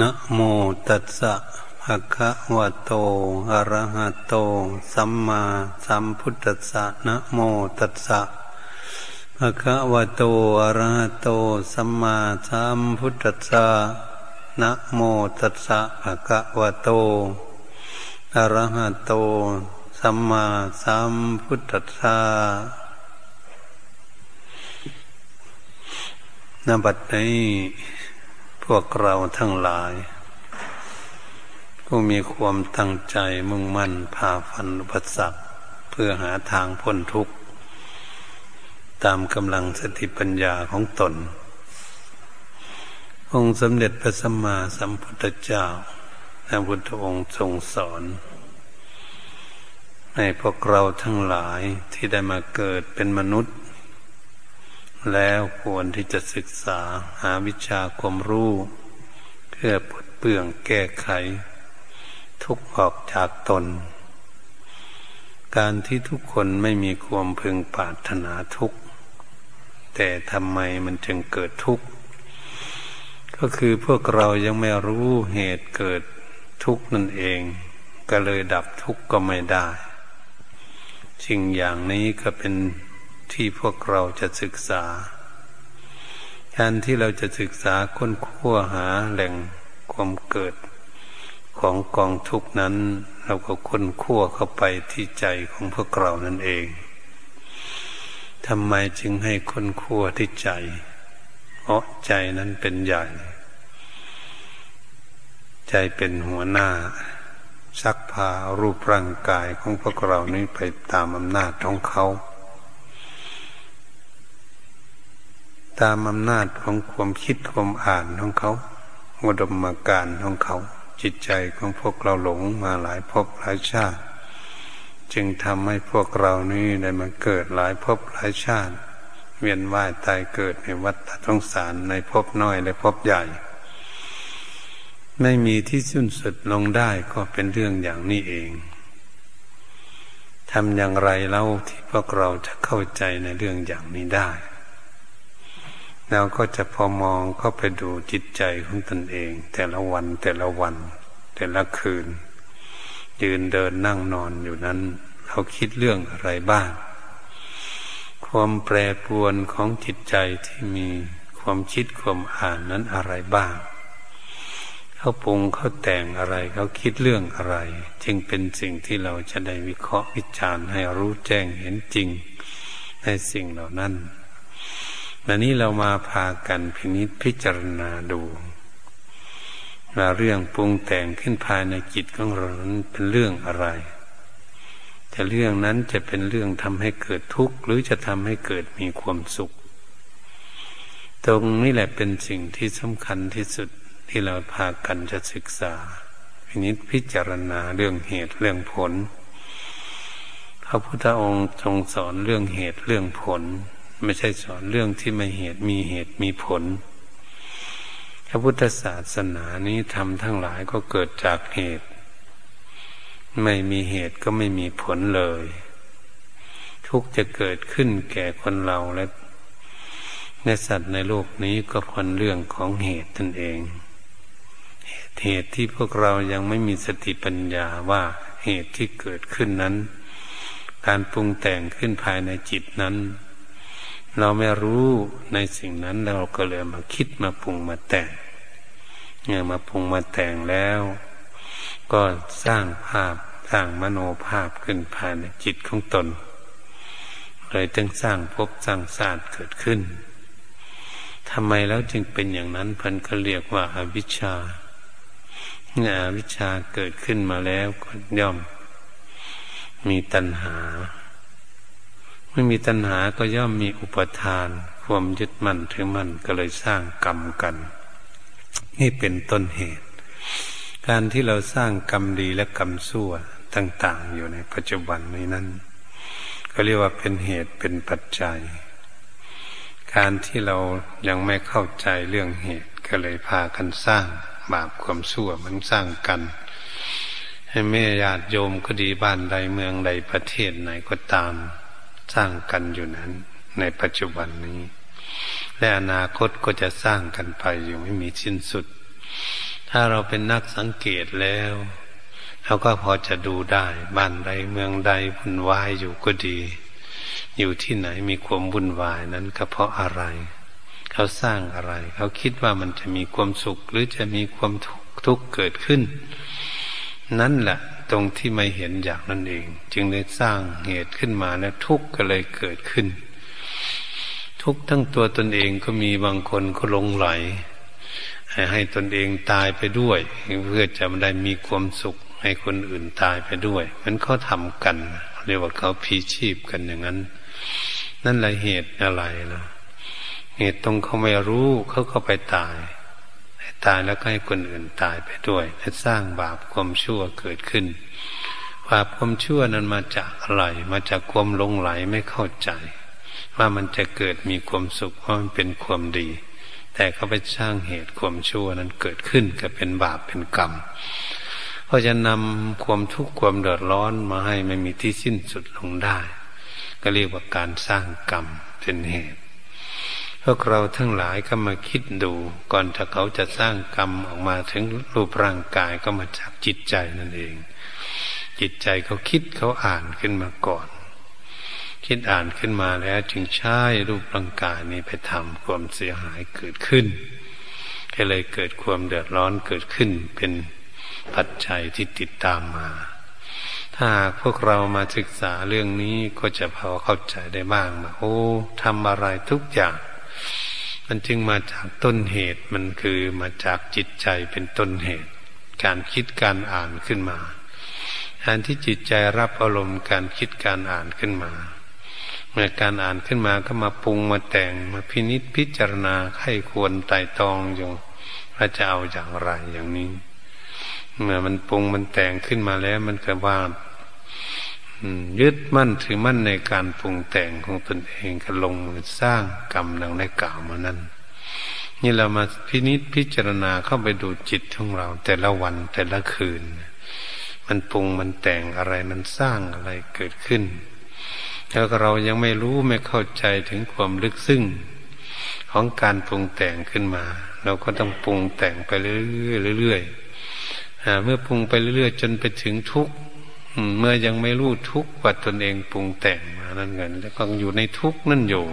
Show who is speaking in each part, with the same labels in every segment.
Speaker 1: นะโมตัสสะภะคะวะโต อะระหะโต สัมมาสัมพุทธัสสะนะโมตัสสะภะคะวะโต อะระหะโต สัมมาสัมพุทธัสสะนะโมตัสสะภะคะวะโต อะระหะโต สัมมาสัมพุทธัสสะนบัดนี้ พวกเราทั้งหลายผู้มีความตั้งใจมุ่งมั่นพาฟันอุปสรรคเพื่อหาทางพ้นทุกข์ ตามกำลังสติปัญญาของตน องค์สมเด็จพระสัมมาสัมพุทธเจ้าพระพุทธองค์ทรงสอน ให้พวกเราทั้งหลายที่ได้มาเกิดเป็นมนุษย์ แล้วควรที่จะศึกษาหาวิชาความรู้ เพื่อปลดเปลื้องแก้ไข ทุกออกจากตน การที่ทุกคนไม่มีความพึงปรารถนาทุกข์ แต่ทำไมมันจึงเกิดทุกข์ ก็คือพวกเรายังไม่รู้เหตุเกิดทุกข์นั่นเอง ก็เลยดับทุกข์ก็ไม่ได้สิ่งอย่างนี้ก็เป็น ที่พวกเราจะศึกษา การที่เราจะศึกษาค้นคว้าหาแหล่งความเกิดของกองทุกนั้น เราก็ค้นคว้าเข้าไปที่ใจของพวกเรานั่นเองทำไมจึงให้ค้นคว้าที่ใจ เพราะใจนั้นเป็นใหญ่ ใจเป็นหัวหน้าซักพารูปร่างกายของพวกเรานี้ไปตามอำนาจของเขา ตามอำนาจของความคิดความอ่านของเขาอุดมการของเขา จิตใจของพวกเราหลงมาหลายภพหลายชาติ จึงทำให้พวกเรานี้ได้มาเกิดหลายภพหลายชาติ เวียนว่ายตายเกิดในวัฏสงสารในภพน้อยและภพใหญ่ ไม่มีที่สิ้นสุดลงได้ก็เป็นเรื่องอย่างนี้เองทำอย่างไรเล่าที่พวกเราจะเข้าใจในเรื่องอย่างนี้ได้ เราก็จะพอมองเข้าไปดูจิตใจของตนเอง แต่ละวันแต่ละวัน แต่ละคืน ยืนเดินนั่งนอนอยู่นั้น เราคิดเรื่องอะไรบ้าง ความแปรปรวนของจิตใจที่มีความคิดความอ่านนั้นอะไรบ้าง เขาปรุงเขาแต่งอะไรเขาคิดเรื่องอะไร จึงเป็นสิ่งที่เราจะได้วิเคราะห์วิจารณ์ให้รู้แจ้งเห็นจริงในสิ่งเหล่านั้น วันนี้เรามาพากันพินิจพิจารณาดูว่าเรื่องปรุงแต่งขึ้นภายในจิตของเรานั้นเป็นเรื่องอะไร จะเรื่องนั้นจะเป็นเรื่องทำให้เกิดทุกข์หรือจะทำให้เกิดมีความสุข ตรงนี้แหละเป็นสิ่งที่สำคัญที่สุดที่เราพากันจะศึกษา พินิจพิจารณาเรื่องเหตุเรื่องผล พระพุทธองค์ทรงสอนเรื่องเหตุเรื่องผล ไม่ใช่สอนเรื่องที่ไม่เหตุมีเหตุมีผล พระพุทธศาสนานี้ทำทั้งหลายก็เกิดจากเหตุ ไม่มีเหตุก็ไม่มีผลเลย ทุกจะเกิดขึ้นแก่คนเราและในสัตว์ในโลกนี้ก็พนเรื่องของเหตุตนเอง เหตุที่พวกเรายังไม่มีสติปัญญาว่าเหตุที่เกิดขึ้นนั้น การปรุงแต่งขึ้นภายในจิตนั้น เราไม่รู้ในสิ่งนั้นเราก็เลยมาคิดมาปรุงมาแต่งเนี่ยมาปรุงมาแต่งแล้ว ก็สร้างภาพสร้างมโนภาพขึ้นภายในจิตของตน เลยจึงสร้างภพสร้างศาสตร์เกิดขึ้นทำไมแล้วจึงเป็นอย่างนั้นพันก็เรียกว่าอาวิชชาเนี่ยอวิชชาเกิดขึ้นมาแล้วก็ย่อมมีตัณหา ไม่มีตัณหาก็ย่อมมีอุปทาน ความยึดมั่นถือมั่นก็เลยสร้างกรรมกัน นี่เป็นต้นเหตุ การที่เราสร้างกรรมดีและกรรมชั่วต่าง ๆ อยู่ในปัจจุบันนี้นั้นก็เรียกว่าเป็นเหตุเป็นปัจจัย การที่เรายังไม่เข้าใจเรื่องเหตุก็เลยพากันสร้างบาปความชั่วมันสร้างกัน ให้แม่ญาติโยมก็ดีบ้านใดเมืองใดประเทศไหนก็ตาม สร้างกันอยู่นั้น ในปัจจุบันนี้ และอนาคตก็จะสร้างกันไปอยู่ไม่มีสิ้นสุด ถ้าเราเป็นนักสังเกตแล้วเราก็พอจะดูได้บ้านใดเมืองใดวุ่นวายอยู่ก็ดี อยู่ที่ไหนมีความวุ่นวายนั้นก็เพราะอะไร เขาสร้างอะไร เขาคิดว่ามันจะมีความสุขหรือจะมีความทุกข์เกิดขึ้น นั่นแหละ ตรงที่ไม่เห็นอย่างนั้นเอง จึงได้สร้างเหตุขึ้นมาแล้วทุกข์ก็เลยเกิดขึ้น ทุกข์ทั้งตัวตนเองก็มีบางคนก็ลงไหล ให้ตนเองตายไปด้วย เพื่อจะได้มีความสุข ให้คนอื่นตายไปด้วย มันเขาทำกัน เรียกว่าเขาพีชีพกันอย่างนั้น นั่นแหละเหตุอะไรนะเหตุตรงเขาไม่รู้เขาก็ไปตาย ตายแล้วก็ให้คนอื่นตายไปด้วยและสร้างบาปความชั่วเกิดขึ้นบาปความชั่วนั้นมาจากอะไร มาจากความหลงไหลไม่เข้าใจ ว่ามันจะเกิดมีความสุขว่ามันเป็นความดี แต่เขาไปสร้างเหตุความชั่วนั้นเกิดขึ้นก็เป็นบาปเป็นกรรมก็จะนำความทุกข์ความเดือดร้อนมาให้ไม่มีที่สิ้นสุดลงได้ ก็เรียกว่าการสร้างกรรมเป็นเหตุ พวกเราทั้งหลายก็มาคิดดู ก่อนถ้าเขาจะสร้างกรรมออกมาถึงรูปร่างกายก็มาจากจิตใจนั่นเอง จิตใจเขาคิดเขาอ่านขึ้นมาก่อน คิดอ่านขึ้นมาแล้วจึงใช้รูปร่างกายนี้ไปทำความเสียหายเกิดขึ้นก็เลยเกิดความเดือดร้อนเกิดขึ้นเป็นปัจจัยที่ติดตามมา ถ้าพวกเรามาศึกษาเรื่องนี้ก็จะพอเข้าใจได้บ้างว่าโอ้ทำอะไรทุกอย่าง มันจึงมาจากต้นเหตุมันคือมาจากจิตใจเป็นต้นเหตุ การคิดการอ่านขึ้นมาการที่จิตใจรับอารมณ์การคิดการอ่านขึ้นมา เมื่อการอ่านขึ้นมาก็มาปรุงมาแต่งมาพินิจพิจารณาให้ควรไต่ตองอยู่ว่าจะเอาอย่างไรอย่างนี้ เมื่อมันปรุงมันแต่งขึ้นมาแล้ว มันก็ว่า ยึดมั่นถือมั่นในการปรุงแต่งของตนเองก็ลงมือสร้างกรรมดังได้กล่าวมานั้น นี่เรามาพินิจพิจารณาเข้าไปดูจิตของเรา แต่ละวันแต่ละคืน มันปรุงมันแต่งอะไรมันสร้างอะไรเกิดขึ้นแล้วเรายังไม่รู้ไม่เข้าใจถึงความลึกซึ้งของการปรุงแต่งขึ้นมา เราก็ต้องปรุงแต่งไปเรื่อยๆเรื่อยๆเมื่อปรุงไปเรื่อยๆจนไปถึงทุกข์ เมื่อยังไม่รู้ทุกข์ว่าตนเองปรุงแต่งมานั่นเงินแล้วก็อยู่ในทุกข์นั่นอยู่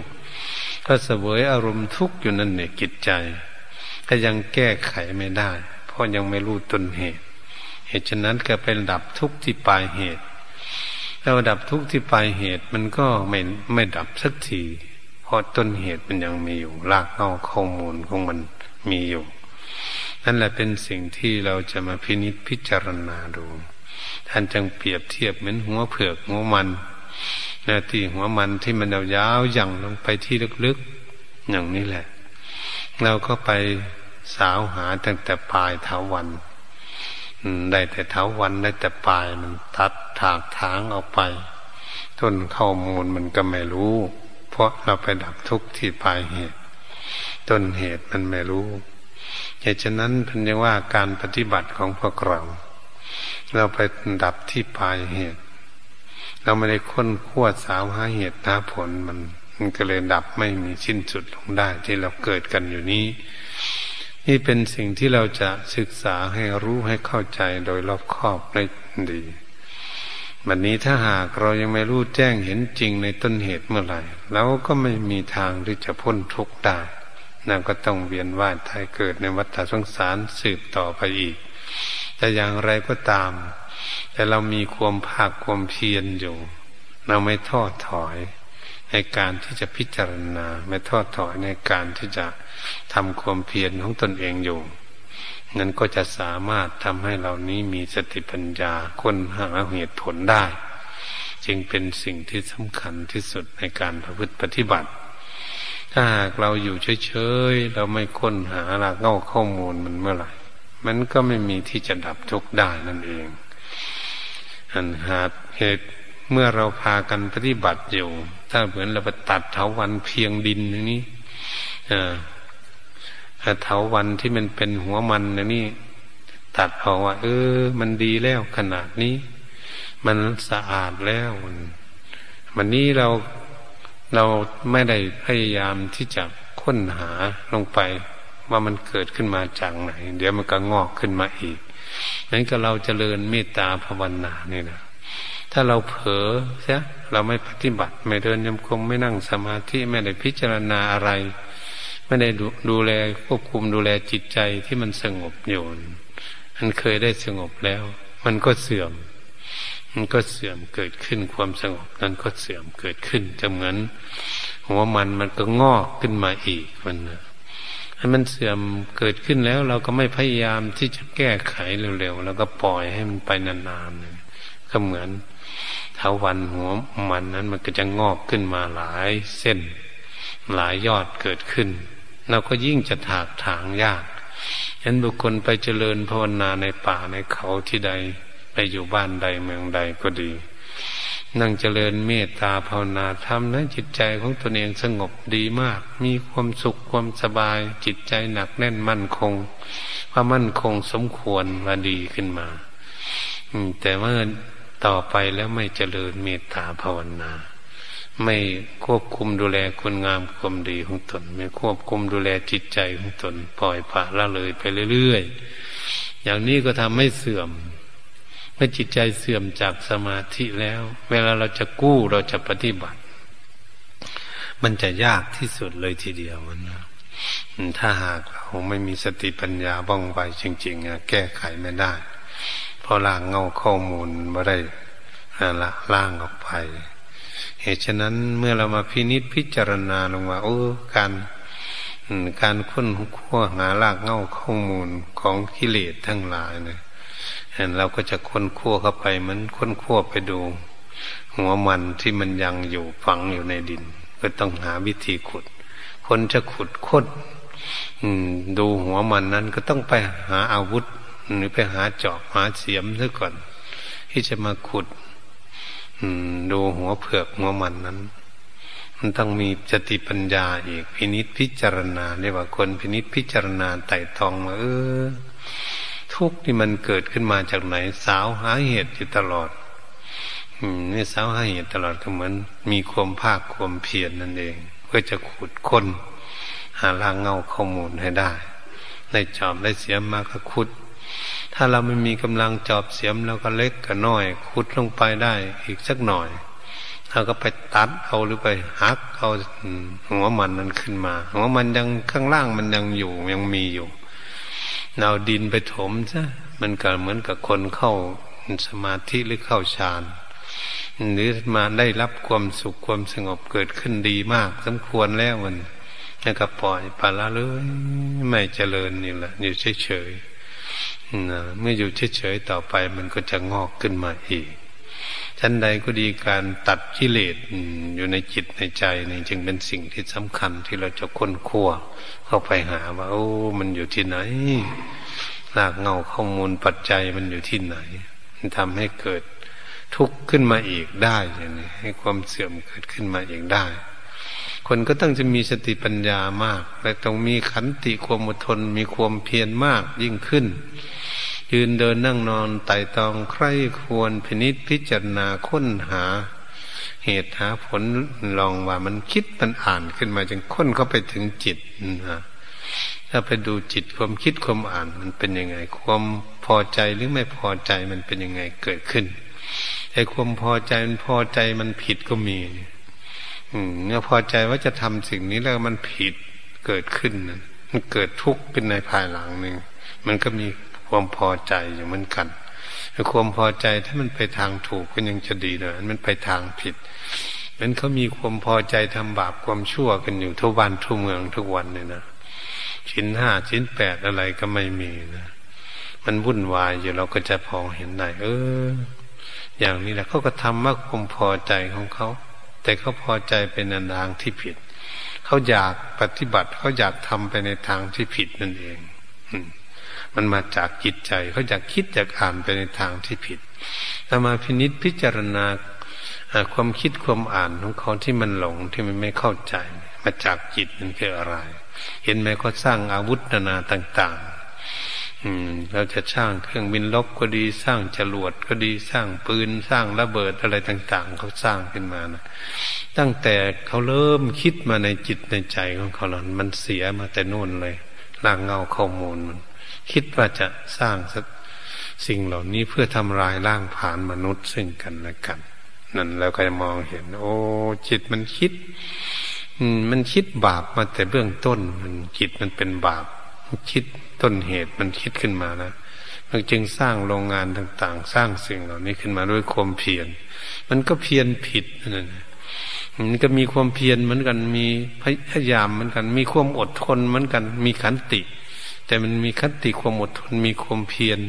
Speaker 1: ก็เสวยอารมณ์ทุกข์อยู่นั่นเนี่ยจิตใจก็ยังแก้ไขไม่ได้ เพราะยังไม่รู้ต้นเหตุ เหตุฉะนั้นก็เป็นดับทุกข์ที่ปลายเหตุแล้วดับทุกข์ที่ปลายเหตุมันก็ไม่ไม่ดับสักทีเพราะต้นเหตุมันยังมีอยู่รากเง้าข้อมูลของมันมีอยู่ นั่นแหละเป็นสิ่งที่เราจะมาพินิจพิจารณาดู ท่านจึงเปรียบเทียบเหมือนหัวเผือกหัวมันนะที่หัวมันที่มันยาวๆย่างลงไปที่ลึกๆอย่างนี้แหละ เราก็ไปสาวหาตั้งแต่ปลายเท้าวันได้แต่เท้าวันได้แต่ปลายมันทัดถากทางออกไปต้นข้อมูลมันก็ไม่รู้ เพราะเราไปดับทุกข์ที่ปลายเหตุ ต้นเหตุมันไม่รู้เหตุฉะนั้นพันยังว่าการปฏิบัติของพวกเรา เราไปดับที่ปลายเหตุ เราไม่ได้ค้นขั้วสาวหาเหตุหาผลมัน มันก็เลยดับไม่มีสิ้นสุดลงได้ที่เราเกิดกันอยู่นี้ นี่เป็นสิ่งที่เราจะศึกษาให้รู้ให้เข้าใจโดยรอบคอบได้ดีวันนี้ถ้าหากเรายังไม่รู้แจ้งเห็นจริงในต้นเหตุเมื่อไหร่เราก็ไม่มีทางที่จะพ้นทุกข์ได้นั่นก็ต้องเวียนว่ายตายเกิดในวัฏสงสารสืบต่อไปอีก แต่อย่างไรก็ตาม แต่เรามีความภาคความเพียรอยู่ เราไม่ทอดถอยในการที่จะพิจารณา ไม่ทอดถอยในการที่จะทำความเพียรของตนเองอยู่ นั้นก็จะสามารถทำให้เรานี้มีสติปัญญาค้นหาเหตุผลได้ จึงเป็นสิ่งที่สำคัญที่สุดในการประพฤติปฏิบัติ ถ้าหากเราอยู่เฉยๆ เราไม่ค้นหาหลักเง่าข้อมูลมันเมื่อไหร่ มันก็ไม่มีที่จะดับทุกข์ได้นั่นเอง อันหาเหตุเมื่อเราพากันปฏิบัติอยู่ ถ้าเหมือนเราไปตัดเถาวันเพียงดินอย่างนี้เถาวันที่มันเป็นหัวมันนี้ตัดออกว่า เออ มันดีแล้วขนาดนี้ มันสะอาดแล้วมันนี้เราเราไม่ได้พยายามที่จะค้นหาลงไป ว่ามันเกิดขึ้นมาจากไหน เดี๋ยวมันก็งอกขึ้นมาอีกนั้นก็เราจเจริญเมตตาภาวนาเนี่ยนะถ้าเราเผลอเสียเราไม่ปฏิบัติ ไม่เดินยมคงไม่นั่งสมาธิไม่ได้พิจารณาอะไร ไม่ได้ดูดูแลควบคุมดูแลจิตใจที่มันสงบอยู่มันเคยได้สงบแล้ว มันก็เสื่อม มันก็เสื่อมเกิดขึ้นความสงบนั้นก็เสื่อมเกิดขึ้นจำเหมือนหัวมันมันก็งอกขึ้นมาอีกมันนะ ให้มันเสื่อมเกิดขึ้นแล้ว เราก็ไม่พยายามที่จะแก้ไขเร็วๆแล้วก็ปล่อยให้มันไปนานๆก็เหมือนเท้าวันหัวมันนั้นมันก็จะงอกขึ้นมาหลายเส้น หลายยอดเกิดขึ้น เราก็ยิ่งจะถากถางยากฉะนั้นบุคคลไปเจริญภาวนาในป่าในเขาที่ใดไปอยู่บ้านใดเมืองใดก็ดี นั่งเจริญเมตตาภาวนาทำนะจิตใจของตนเองสงบดีมาก มีความสุขความสบาย จิตใจหนักแน่นมั่นคงว่ามั่นคงสมควรว่าดีขึ้นมาแต่เมื่อต่อไปแล้วไม่เจริญเมตตาภาวนา ไม่ควบคุมดูแลคุณงามความดีของตน ไม่ควบคุมดูแลจิตใจของตน ปล่อยปละละเลยไปเรื่อยๆอย่างนี้ก็ทำให้เสื่อม เมื่อจิตใจเสื่อมจากสมาธิแล้ว เวลาเราจะกู้เราจะปฏิบัติ มันจะยากที่สุดเลยทีเดียวมันะถ้าหากเราไม่มีสติปัญญาบ้องไวจริงๆแก้ไขไม่ได้ เพอล่างเงาข้อมูลมาได้ละล่างออกไป เหตุฉะนั้นเมื่อเรามาพินิษพิจารณาลงว่าโอ้การการค้นขั้วหาลากเงาข้อมูลของกิเลสทั้งหลายเนี่ย เราก็จะค้นขั้วเข้าไปเหมือนค้นขั้วไปดู หัวมันที่มันยังอยู่ฝังอยู่ในดิน ก็ต้องหาวิธีขุด คนจะขุดค้นดูหัวมันนั้นก็ต้องไปหาอาวุธ หรือไปหาจอบหาเสียมซะก่อน ที่จะมาขุดดูหัวเผือกหัวมันนั้น มันต้องมีสติปัญญาอีกพินิษพิจารณาเรียกว่าคนพินิษพิจารณาไต่ตองมาเออ ทุกที่มันเกิดขึ้นมาจากไหน สาวหาเหตุอยู่ตลอดนี่สาวหาเหตุตลอดก็เหมือน มีความภาคความเพียรนนั่นเอง เพื่อจะขุดค้นหาลางเงาข้อมูลให้ได้ได้จอบได้เสียมมาก็ขุด ถ้าเราไม่มีกำลังจอบเสียมเราก็เล็กกับน้อย ขุดลงไปได้อีกสักหน่อยเราก็ไปตัดเอาหรือไปหักเอาหัวมันนั้นขึ้นมา หัวมันยังข้างล่างมันยังอยู่ยังมีอยู่ เราดินไปถมซะมันก็เหมือนกับคนเข้าสมาธิหรือเข้าฌานหรือมาได้รับความสุขความสงบเกิดขึ้นดีมาก สมควรแล้วมันแล้วก็ปล่อยปละเลยไม่เจริญนี่แหละอยู่เฉยๆเมื่ออยู่เฉยๆต่อไปมันก็จะงอกขึ้นมาอีก ชั้นใดก็ดีการตัดกิเลสอยู่ในจิตในใจนี่จึงเป็นสิ่งที่สำคัญที่เราจะค้นคว้าเข้าไปหาว่าโอ้มันอยู่ที่ไหนหลากเงาข้อมูลปัจจัยมันอยู่ที่ไหน มันทำให้เกิดทุกข์ขึ้นมาอีกได้อย่างนี้ให้ความเสื่อมเกิดขึ้นมาอีกได้ คนก็ต้องจะมีสติปัญญามาก และต้องมีขันติความอดทน มีความเพียรมากยิ่งขึ้น ยืนเดินนั่งนอนไต่ตองใครควรพินิษพิจารณาค้นหา เหตุหาผลลองว่ามันคิดมันอ่านขึ้นมาจึงค้นเข้าไปถึงจิตนะถ้าไปดูจิตความคิดความอ่านมันเป็นยังไง ความพอใจหรือไม่พอใจมันเป็นยังไงเกิดขึ้นไอ้ความพอใจมันพอใจมันผิดก็มีอืมเมื่อพอใจว่าจะทำสิ่งนี้แล้วมันผิดเกิดขึ้นมันเกิดทุกข์เป็นในภายหลังหนึ่งมันก็มี ความพอใจอยู่เหมือนกันความพอใจถ้ามันไปทางถูกก็ยังจะดีเลยมันไปทางผิดมันเขามีความพอใจทำบาปความชั่วกันอยู่ทุกวันทุกเมืองทุกวันเนี่ยนะชิ้นห้าชิ้นแปดอะไรก็ไม่มีนะมันวุ่นวายอยู่เราก็จะพอเห็นได้เออ อย่างนี้แหละเขาก็ทำมากความพอใจของเขา แต่เขาพอใจเป็นในทางที่ผิด เขาอยากปฏิบัติเขาอยากทำไปในทางที่ผิดนั่นเอง อืม มันมาจากจิตใจเขาอยากคิดอยากอ่านไปในทางที่ผิดถ้ามาพินิษพิจารณาความคิดความอ่านของเขาที่มันหลงที่มันไม่เข้าใจ มาจากจิตมันคืออะไร เห็นไหมเขาสร้างอาวุธนานาต่างๆอืมเราจะสร้างเครื่องบินลบก็ดีสร้างจรวดก็ดีสร้างปืนสร้างระเบิดอะไรต่าง ๆ เขาสร้างขึ้นมานะตั้งแต่เขาเริ่มคิดมาในจิตในใจของเขาหลอนมันเสียมาแต่นู่นเลยล่างเงาข้อมูลมัน คิดว่าจะสร้างสิ่งเหล่านี้เพื่อทำลายร่างผานมนุษย์ซึ่งกันและกัน นั่นแล้วก็จะมองเห็น โอ้จิตมันคิดมันคิดบาปมาแต่เบื้องต้น มันจิตมันเป็นบาปคิดต้นเหตุมันคิดขึ้นมานะมันจึงสร้างโรงงานต่าง ๆ สร้างสิ่งเหล่านี้ขึ้นมาด้วยความเพียรมันก็เพียรผิดนั่นมันก็มีความเพียรเหมือนกันมีพยายามเหมือนกัน มีความอดทนเหมือนกัน มีขันติ แต่มันมีขันติความอดทนมีความเพียร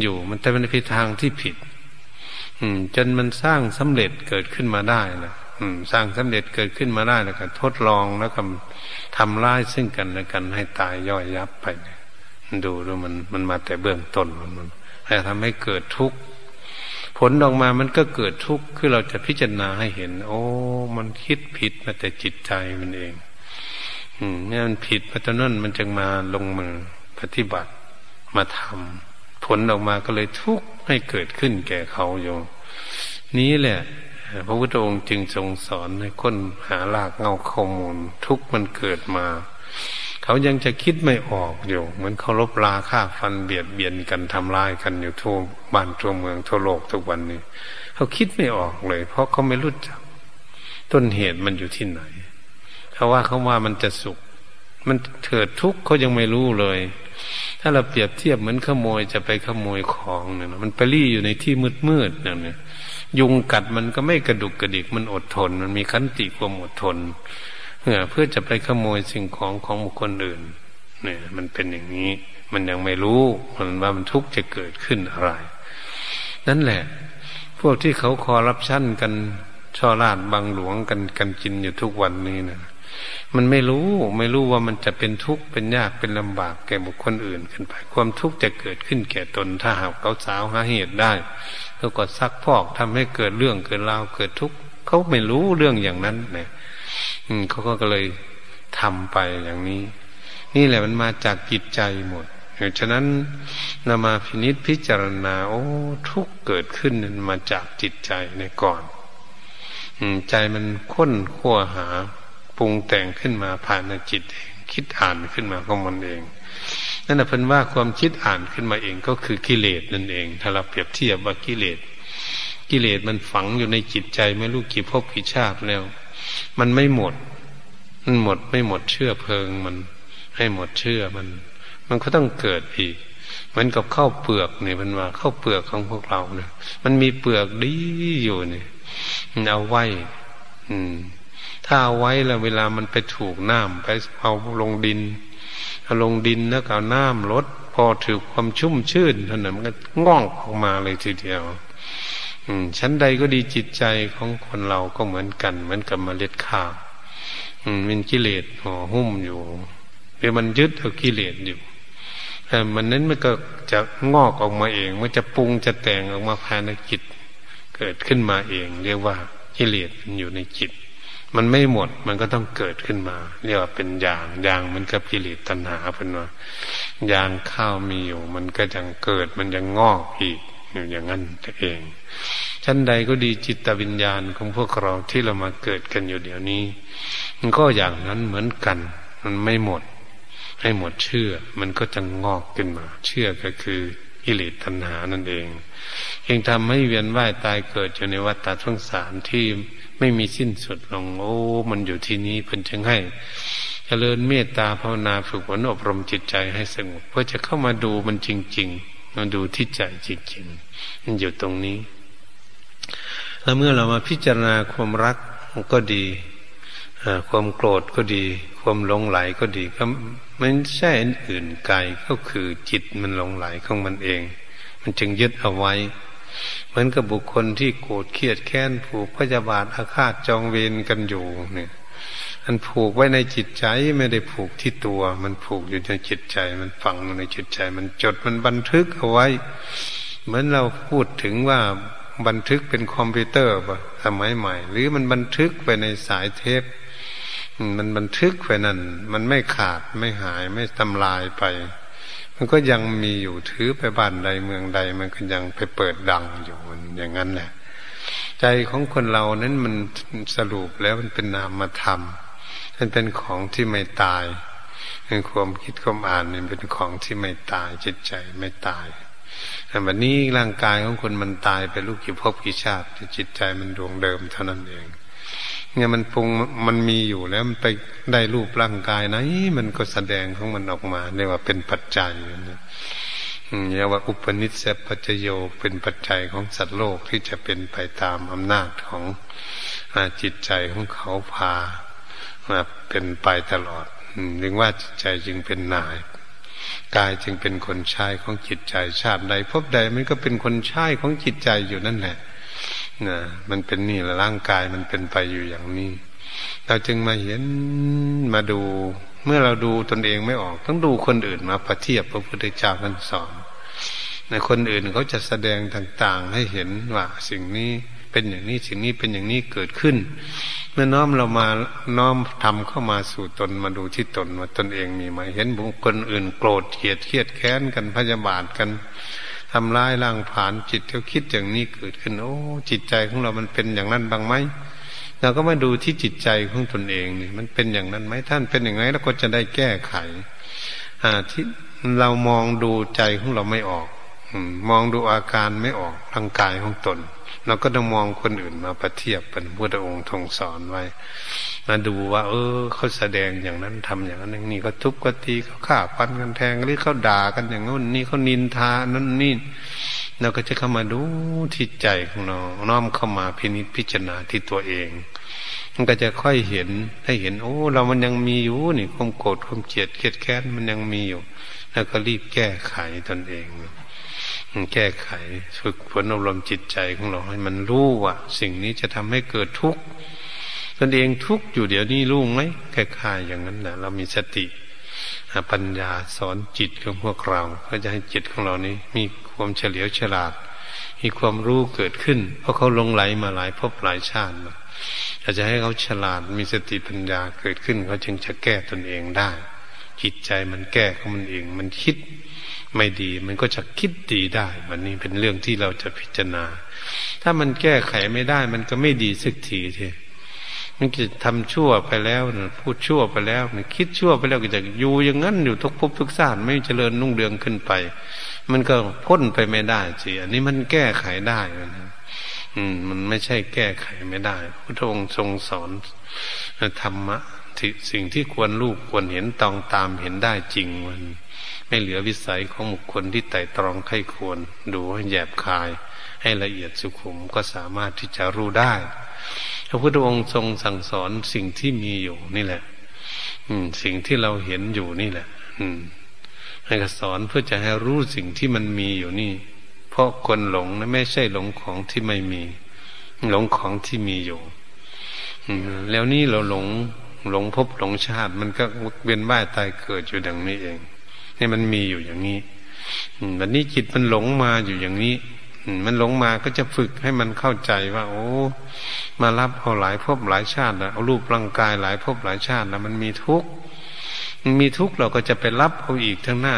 Speaker 1: อยู่ มันแต่มันเป็นทางที่ผิด อืม จนมันสร้างสำเร็จเกิดขึ้นมาได้นะอืม สร้างสำเร็จเกิดขึ้นมาได้แล้วก็ทดลองแล้วก็ทำร้ายซึ่งกันและกันให้ตายย่อยยับไปเนี่ยดูดูมันมันมาแต่เบื้องต้นมันมันให้ทำให้เกิดทุกข์ผลออกมามันก็เกิดทุกข์คือเราจะพิจารณาให้เห็น โอ้ มันคิดผิดมาแต่จิตใจมันเอง เนี่ยมันผิดมาตนนั้นมันจึงมาลงมือปฏิบัติมาทำผลออกมาก็เลยทุกข์ให้เกิดขึ้นแก่เขาอยู่ นี้แหละ พระพุทธองค์จึงทรงสอนให้คนหาลากเงาข้อมูล ทุกมันเกิดมา เขายังจะคิดไม่ออกอยู่ เหมือนเขาลบลาฆ่าฟันเบียดเบียนกันทำลายกันอยู่ทั่วบ้านทั่วเมืองทั่วโลกทุกวันนี้ เขาคิดไม่ออกเลย เพราะเขาไม่รู้จัก ต้นเหตุมันอยู่ที่ไหน เขาว่าเขาว่ามันจะสุข มันเถิดทุกข์เขายังไม่รู้เลย ถ้าเราเปรียบเทียบเหมือนขโมยจะไปขโมยของเนี่ยมันไปรี่อยู่ในที่มืดมืดเนี่ยยุงกัดมันก็ไม่กระดุกกระดิกมันอดทน มันมีขันติความอดทนเพื่อเพื่อจะไปขโมยสิ่งของของบุคคลอื่น เนี่ย มันเป็นอย่างนี้ มันยังไม่รู้มันว่ามันทุกข์จะเกิดขึ้นอะไร นั่นแหละ พวกที่เขาคอรับชั่นกันช่อราดบางหลวงกันกันกินอยู่ทุกวันนี้นะ มันไม่รู้ไม่รู้ว่ามันจะเป็นทุกข์เป็นยากเป็นลำบากแก่บุคคลอื่นขึ้นไป ความทุกข์จะเกิดขึ้นแก่ตน ถ้าหากเขาสาวหาเหตุได้แล้วก็ซักพอกทำให้เกิดเรื่องเกิดราวเกิดทุกข์เขาไม่รู้เรื่องอย่างนั้นเนี่ยเขาก็เลยทำไปอย่างนี้ นี่แหละมันมาจากจิตใจหมดฉะนั้นนามาพินิษพิจารณา โอ้ทุกเกิดขึ้นมันมาจากจิตใจในก่อนใจมันค้นขั้วหา ปรุงแต่งขึ้นมาผ่านในจิตเองคิดอ่านขึ้นมาของมันเองนั่นแหละเพิ่นว่าความคิดอ่านขึ้นมาเองก็คือกิเลสนั่นเอง ถ้าเราเปรียบเทียบว่ากิเลสกิเลสมันฝังอยู่ในจิตใจไม่รู้กี่ภพกี่ชาติแล้ว มันไม่หมด มันหมดไม่หมดเชื่อเพลิงมัน ให้หมดเชื่อมัน มันก็ต้องเกิดอีกเหมือนกับข้าวเปลือกเนี่ยมันว่าข้าวเปลือกของพวกเราเนี่ยมันมีเปลือกดีอยู่เนี่ยเอาไว้ อืม ถ้าไว้แล้วเวลามันไปถูกน้ำไปเอาลงดินเอาลงดินแล้วก็น้ำลดพอถือความชุ่มชื่นเท่านั้นมันก็ง่องออกมาเลยทีเดียวชั้นใดก็ดีจิตใจของคนเราก็เหมือนกัน เหมือนกับมเมล็ดข้าวมันกิเลสห่อหุ้มอยู่หรือมันยึดเอากิเลสอยู่แต่มันนั้นมันก็จะงอกออกมาเอง มันจะปรุงจะแต่งออกมาภายในจิต เกิดขึ้นมาเอง เรียกว่ากิเลสมันอยู่ในจิต มันไม่หมดมันก็ต้องเกิดขึ้นมา เรียกว่าเป็นยางยางมันกับกิเลสตัณหาเป็นว่ายางข้าวมีอยู่ มันก็ยังเกิดมันยังงอกอีกอยู่อย่างนั้นเองชั้นใดก็ดีจิตวิญญาณของพวกเราที่เรามาเกิดกันอยู่เดี๋ยวนี้ มันก็อย่างนั้นเหมือนกัน มันไม่หมด ให้หมดเชื่อ มันก็จะงอกขึ้นมา เชื่อก็คือ กิเลสตัณหานั่นเองยังทำให้เวียนว่ายตายเกิดอยู่ในวัฏฏะสงสารที่ไม่มีสิ้นสุดลงโอ้ มันอยู่ที่นี้เพิ่นจึงให้เจริญเมตตาภาวนาฝึกฝนอบรมจิตใจให้สงบเพื่อจะเข้ามาดูมันจริงๆมาดูที่ใจจริงๆมันอยู่ตรงนี้ แล้วเมื่อเรามาพิจารณาความรักก็ดี ความโกรธก็ดี ความหลงไหลก็ดีก็ไม่ใช่อื่นไกลก็คือจิตมันหลงไหลของมันเอง มันจึงยึดเอาไว้ เหมือนกับบุคคลที่โกรธเครียดแค้นผูกพยาบาทอาฆาตจองเวรกันอยู่เนี่ยมันผูกไว้ในจิตใจไม่ได้ผูกที่ตัว มันผูกอยู่ในจิตใจ มันฝังในจิตใจ มันจดมันบันทึกเอาไว้ เหมือนเราพูดถึงว่าบันทึกเป็นคอมพิวเตอร์ป่ะสมัยใหม่ หรือมันบันทึกไปในสายเทป มันบันทึกไปนั่น มันไม่ขาดไม่หายไม่ทำลายไป มันก็ยังมีอยู่ถือไปบ้านใดเมืองใด มันก็ยังไปเปิดดังอยู่อย่างนั้นแหละ ใจของคนเรานั้นมันสรุปแล้วมันเป็นนามธรรมมันเป็นของที่ไม่ตายความคิดความอ่านนี่เป็นของที่ไม่ตายจิตใจไม่ตายแต่วันนี้ร่างกายของคนมันตายไปลูกกี่ภพกี่ชาติจิตใจมันดวงเดิมเท่านั้นเอง เนี่ยมันปรุงมันมีอยู่แล้วมันไปได้รูปร่างกายไหนมันก็แสดงของมันออกมาเรียกว่าเป็นปัจจัยนะเรียกว่าอุปนิสัยปัจจโยเป็นปัจจัยของสัตว์โลกที่จะเป็นไปตามอำนาจของจิตใจของเขาพามาเป็นไปตลอดเรียกว่าจิตใจจึงเป็นนายกายจึงเป็นคนใช้ของจิตใจชาติใดพบใดมันก็เป็นคนใช้ของจิตใจอยู่นั่นแหละ นะมันเป็นนี่แหละร่างกายมันเป็นไปอยู่อย่างนี้ เราจึงมาเห็นมาดู เมื่อเราดูตนเองไม่ออก ต้องดูคนอื่นมาประเทียบพระพุทธเจ้าท่านสอนในคนอื่นเขาจะแสดงต่างๆ ให้เห็นว่าสิ่งนี้เป็นอย่างนี้สิ่งนี้เป็นอย่างนี้เกิดขึ้น เมื่อน้อมเรามาน้อมทำเข้ามาสู่ตนมาดูที่ตนว่าตนเองมีไหมเห็นบุคคลอื่นโกรธเกลียดเครียดแค้นกันพยาบาทกัน ทำร้ายร่างผ่านจิตเขาคิดอย่างนี้เกิดขึ้น โอ้ จิตใจของเรามันเป็นอย่างนั้นบ้างไหมเราก็มาดูที่จิตใจของตนเองนี่มันเป็นอย่างนั้นไหมท่านเป็นอย่างไรแล้วก็จะได้แก้ไข อ่าที่เรามองดูใจของเราไม่ออก มองดูอาการไม่ออกร่างกายของตน เราก็ต้องมองคนอื่นมาประเทียบเป็นพุทธองค์ทรงสอนไว้มาดูว่า เออเขาแสดงอย่างนั้นทำอย่างนั้นอย่างนี้ก็ทุบก็ตีเขาฆ่าฟันกันแทงหรือเขาด่ากันอย่างนู้นนี่เขานินทานั่นนี่เราก็จะเข้ามาดูที่ใจของเราน้อมเข้ามาพินิจพิจารณาที่ตัวเองมันก็จะค่อยเห็นให้เห็น โอ้ เรามันยังมีอยู่นี่ความโกรธความเกลียดเกลียดแค้นมันยังมีอยู่ แล้วก็รีบแก้ไขตนเอง แก้ไขฝึกฝนอบรมจิตใจของเราให้มันรู้ว่าสิ่งนี้จะทำให้เกิดทุกข์ตนเองทุกข์อยู่เดี๋ยวนี้รู้ไหมคล้ายๆอย่างนั้นแหละเรามีสติปัญญาสอนจิตของพวกเราเพื่อจะให้จิตของเรานี้ มีความเฉลียวฉลาด มีความรู้เกิดขึ้น เพราะเขาลงไหลมาหลายภพหลายชาติมาอาจจะให้เขาฉลาดมีสติปัญญาเกิดขึ้นเขาจึงจะแก้ตนเองได้จิตใจมันแก้ของมันเอง มันคิด ไม่ดี มันก็จะคิดดีได้ วันนี้เป็นเรื่องที่เราจะพิจารณา ถ้ามันแก้ไขไม่ได้ มันก็ไม่ดีสักทีทีมันจะทำชั่วไปแล้วพูดชั่วไปแล้วคิดชั่วไปแล้วก็จะอยู่อย่างนั้นอยู่ทุกภพทุกชาติไม่เจริญนุ่งเรืองขึ้นไป มันก็พ้นไปไม่ได้สิอันนี้มันแก้ไขได้นะอืม มันไม่ใช่แก้ไขไม่ได้พระองค์ทรงสอนธรรมะสิ่งที่ควรลูกควรเห็นตองตามเห็นได้จริงมัน ไม่เหลือวิสัยของบุคคลที่ไต่ตรองไข้ควร ดูให้แยบคาย ให้ละเอียดสุขุมก็สามารถที่จะรู้ได้ พระพุทธองค์ทรงสั่งสอนสิ่งที่มีอยู่นี่แหละ อืม สิ่งที่เราเห็นอยู่นี่แหละ อืมให้สอนเพื่อจะให้รู้สิ่งที่มันมีอยู่นี่ เพราะคนหลงนะไม่ใช่หลงของที่ไม่มี หลงของที่มีอยู่แล้วนี่เราหลงหลงพบหลงชาติ มันก็เวียนว่ายตายเกิดอยู่ดังนี้เอง นี่มันมีอยู่อย่างนี้วันนี้จิตมันหลงมาอยู่อย่างนี้มันหลงมาก็จะฝึกให้มันเข้าใจว่า โอ้ มารับเอาหลายภพหลายชาติแล้วเอารูปร่างกายหลายภพหลายชาติแล้วมันมีทุกข์มีทุกข์เราก็จะไปรับเอาอีกทั้งหน้า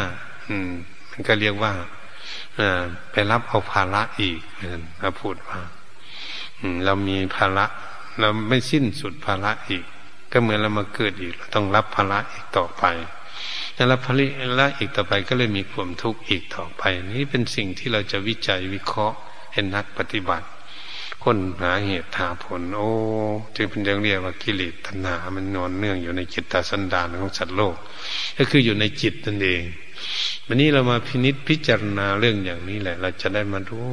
Speaker 1: อืม มันก็เรียกว่าอ่าไปรับเอาภาระอีกพระพูดว่าเรามีภาระ เราไม่สิ้นสุดภาระอีก ก็เหมือนเรามาเกิดอีก เราต้องรับภาระอีกต่อไป แล้วผลิละอีกต่อไปก็เลยมีความทุกข์อีกต่อไป นี่เป็นสิ่งที่เราจะวิจัยวิเคราะห์เห็นนักปฏิบัติค้นหาเหตุหาผล โอ้จึงเป็นเรื่องเรียกว่ากิเลสตัณหา มันนอนเนื่องอยู่ในจิตตสันดานของสัตว์โลก ก็คืออยู่ในจิตนั่นเองวันนี้เรามาพินิษพิจารณาเรื่องอย่างนี้แหละ เราจะได้มารู้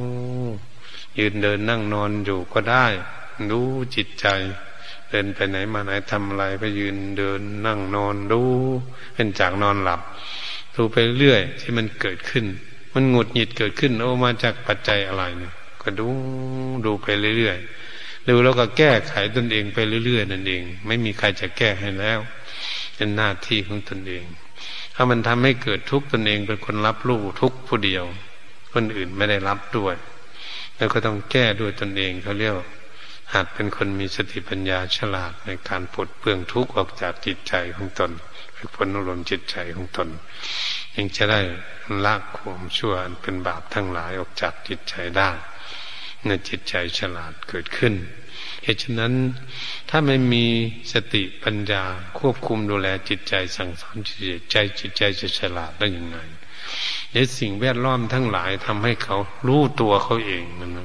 Speaker 1: ยืนเดินนั่งนอนอยู่ก็ได้ รู้จิตใจ เดินไปไหนมาไหนทำอะไรก็ยืนเดินนั่งนอนดูเป็นจากนอนหลับดูไปเรื่อยที่มันเกิดขึ้น มันหงุดหงิดเกิดขึ้นโอ้มาจากปัจจัยอะไรเนี่ยก็ดูดูไปเรื่อยๆดูแล้วก็แก้ไขตนเองไปเรื่อยๆนั่นเอง ไม่มีใครจะแก้ให้แล้ว เป็นหน้าที่ของตนเอง ถ้ามันทำให้เกิดทุกข์ตนเองเป็นคนรับรู้ทุกข์ผู้เดียว คนอื่นไม่ได้รับด้วย แล้วก็ต้องแก้ด้วยตนเองเขาเรียก หากเป็นคนมีสติปัญญาฉลาดในการปลดเปลื้องทุกข์ออกจากจิตใจของตนฝึกฝนอารมณ์จิตใจของตนยังจะได้ละความชั่วเป็นบาปทั้งหลายออกจากจิตใจได้ในจิตใจฉลาดเกิดขึ้นเหตุฉะนั้นถ้าไม่มีสติปัญญาควบคุมดูแลจิตใจสั่งสอนจิตใจจิตใจจะฉลาดได้ยังไงในสิ่งแวดล้อมทั้งหลายทำให้เขารู้ตัวเขาเองมันเห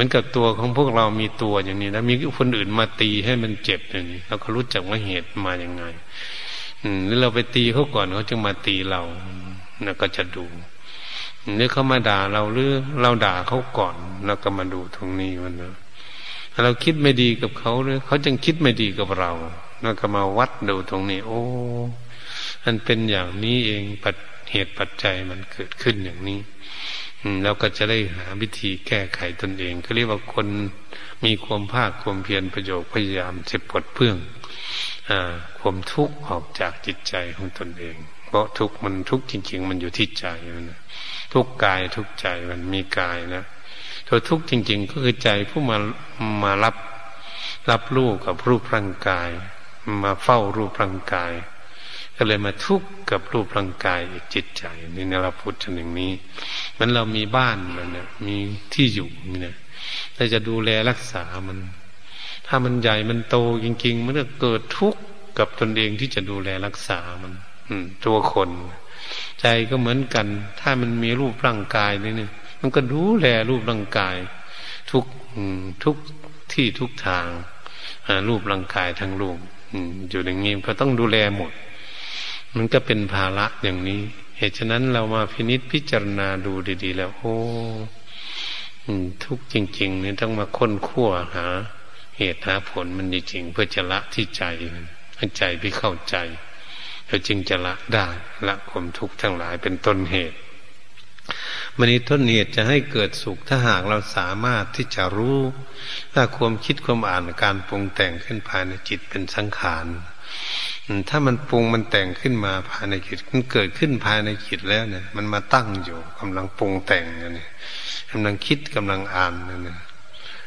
Speaker 1: มือนกับตัวของพวกเรามีตัวอย่างนี้ แล้วมีคนอื่นมาตีให้มันเจ็บอย่างนี้เราก็รู้จักว่าเหตุมาอย่างไงหรือเราไปตีเขาก่อนเขาจึงมาตีเรานะก็จะดูหรือเขามาด่าเราหรือเราด่าเขาก่อนแล้วก็มาดูตรงนี้มันนะเราคิดไม่ดีกับเขาหรือเขาจึงคิดไม่ดีกับเราแล้วก็มาวัดดูตรงนี้ โอ้มันเป็นอย่างนี้เองปัจเหตุปัจจัยมันเกิดขึ้นอย่างนี้ เราก็จะได้หาวิธีแก้ไขตนเองเขาเรียกว่าคนมีความภาคความเพียรประโยชน์พยายามจะปลดเพื่องความทุกข์ออกจากจิตใจของตนเอง เพราะทุกข์มันทุกข์จริง ๆ มันอยู่ที่ใจนะทุกกายทุกใจมันมีกายนะตัวทุกข์จริง ๆ ก็คือใจผู้มามารับรับรูปกับรูปร่างกาย มาเฝ้ารูปร่างกาย ก็เลยมาทุกข์กับรูปร่างกายอีกจิตใจนี่นเราพูดถึงอย่างนี้ มันเรามีบ้านมันเนี่ยมีที่อยู่นี่นะเราจะดูแลรักษามัน ถ้ามันใหญ่มันโตจริง ๆ มันก็เกิดทุกข์กับตนเองที่จะดูแลรักษามัน อืม ตัวคน ใจก็เหมือนกัน ถ้ามันมีรูปร่างกายนี่เนี่ยมันก็ดูแลรูปร่างกาย ทุกทุกที่ทุกทางรูปร่างกายทั้งรูปอยู่อย่างนี้ก็ต้องดูแลหมด มันก็เป็นภาระอย่างนี้ เหตุฉะนั้นเรามาพินิษพิจารณาดูดีๆ แล้ว โอ้ทุกจริง ๆ นี่ต้องมาค้นคั่วหา เหตุหาผลมันจริงๆเพื่อจะละที่ใจให้ใจไปเข้าใจเราจึงจะละได้ละความทุกข์ทั้งหลายเป็นต้นเหตุมันนี้ต้นเหตุจะให้เกิดสุขถ้าหากเราสามารถที่จะรู้ถ้าความคิดความอ่านการปรุงแต่งขึ้นภายในจิตเป็นสังขาร ถ้ามันปรุงมันแต่งขึ้นมาภายในจิตมันเกิดขึ้นภายในจิตแล้วเนี่ย มันมาตั้งอยู่กำลังปรุงแต่งเนี่ยกำลังคิดกำลังอ่านเนี่ย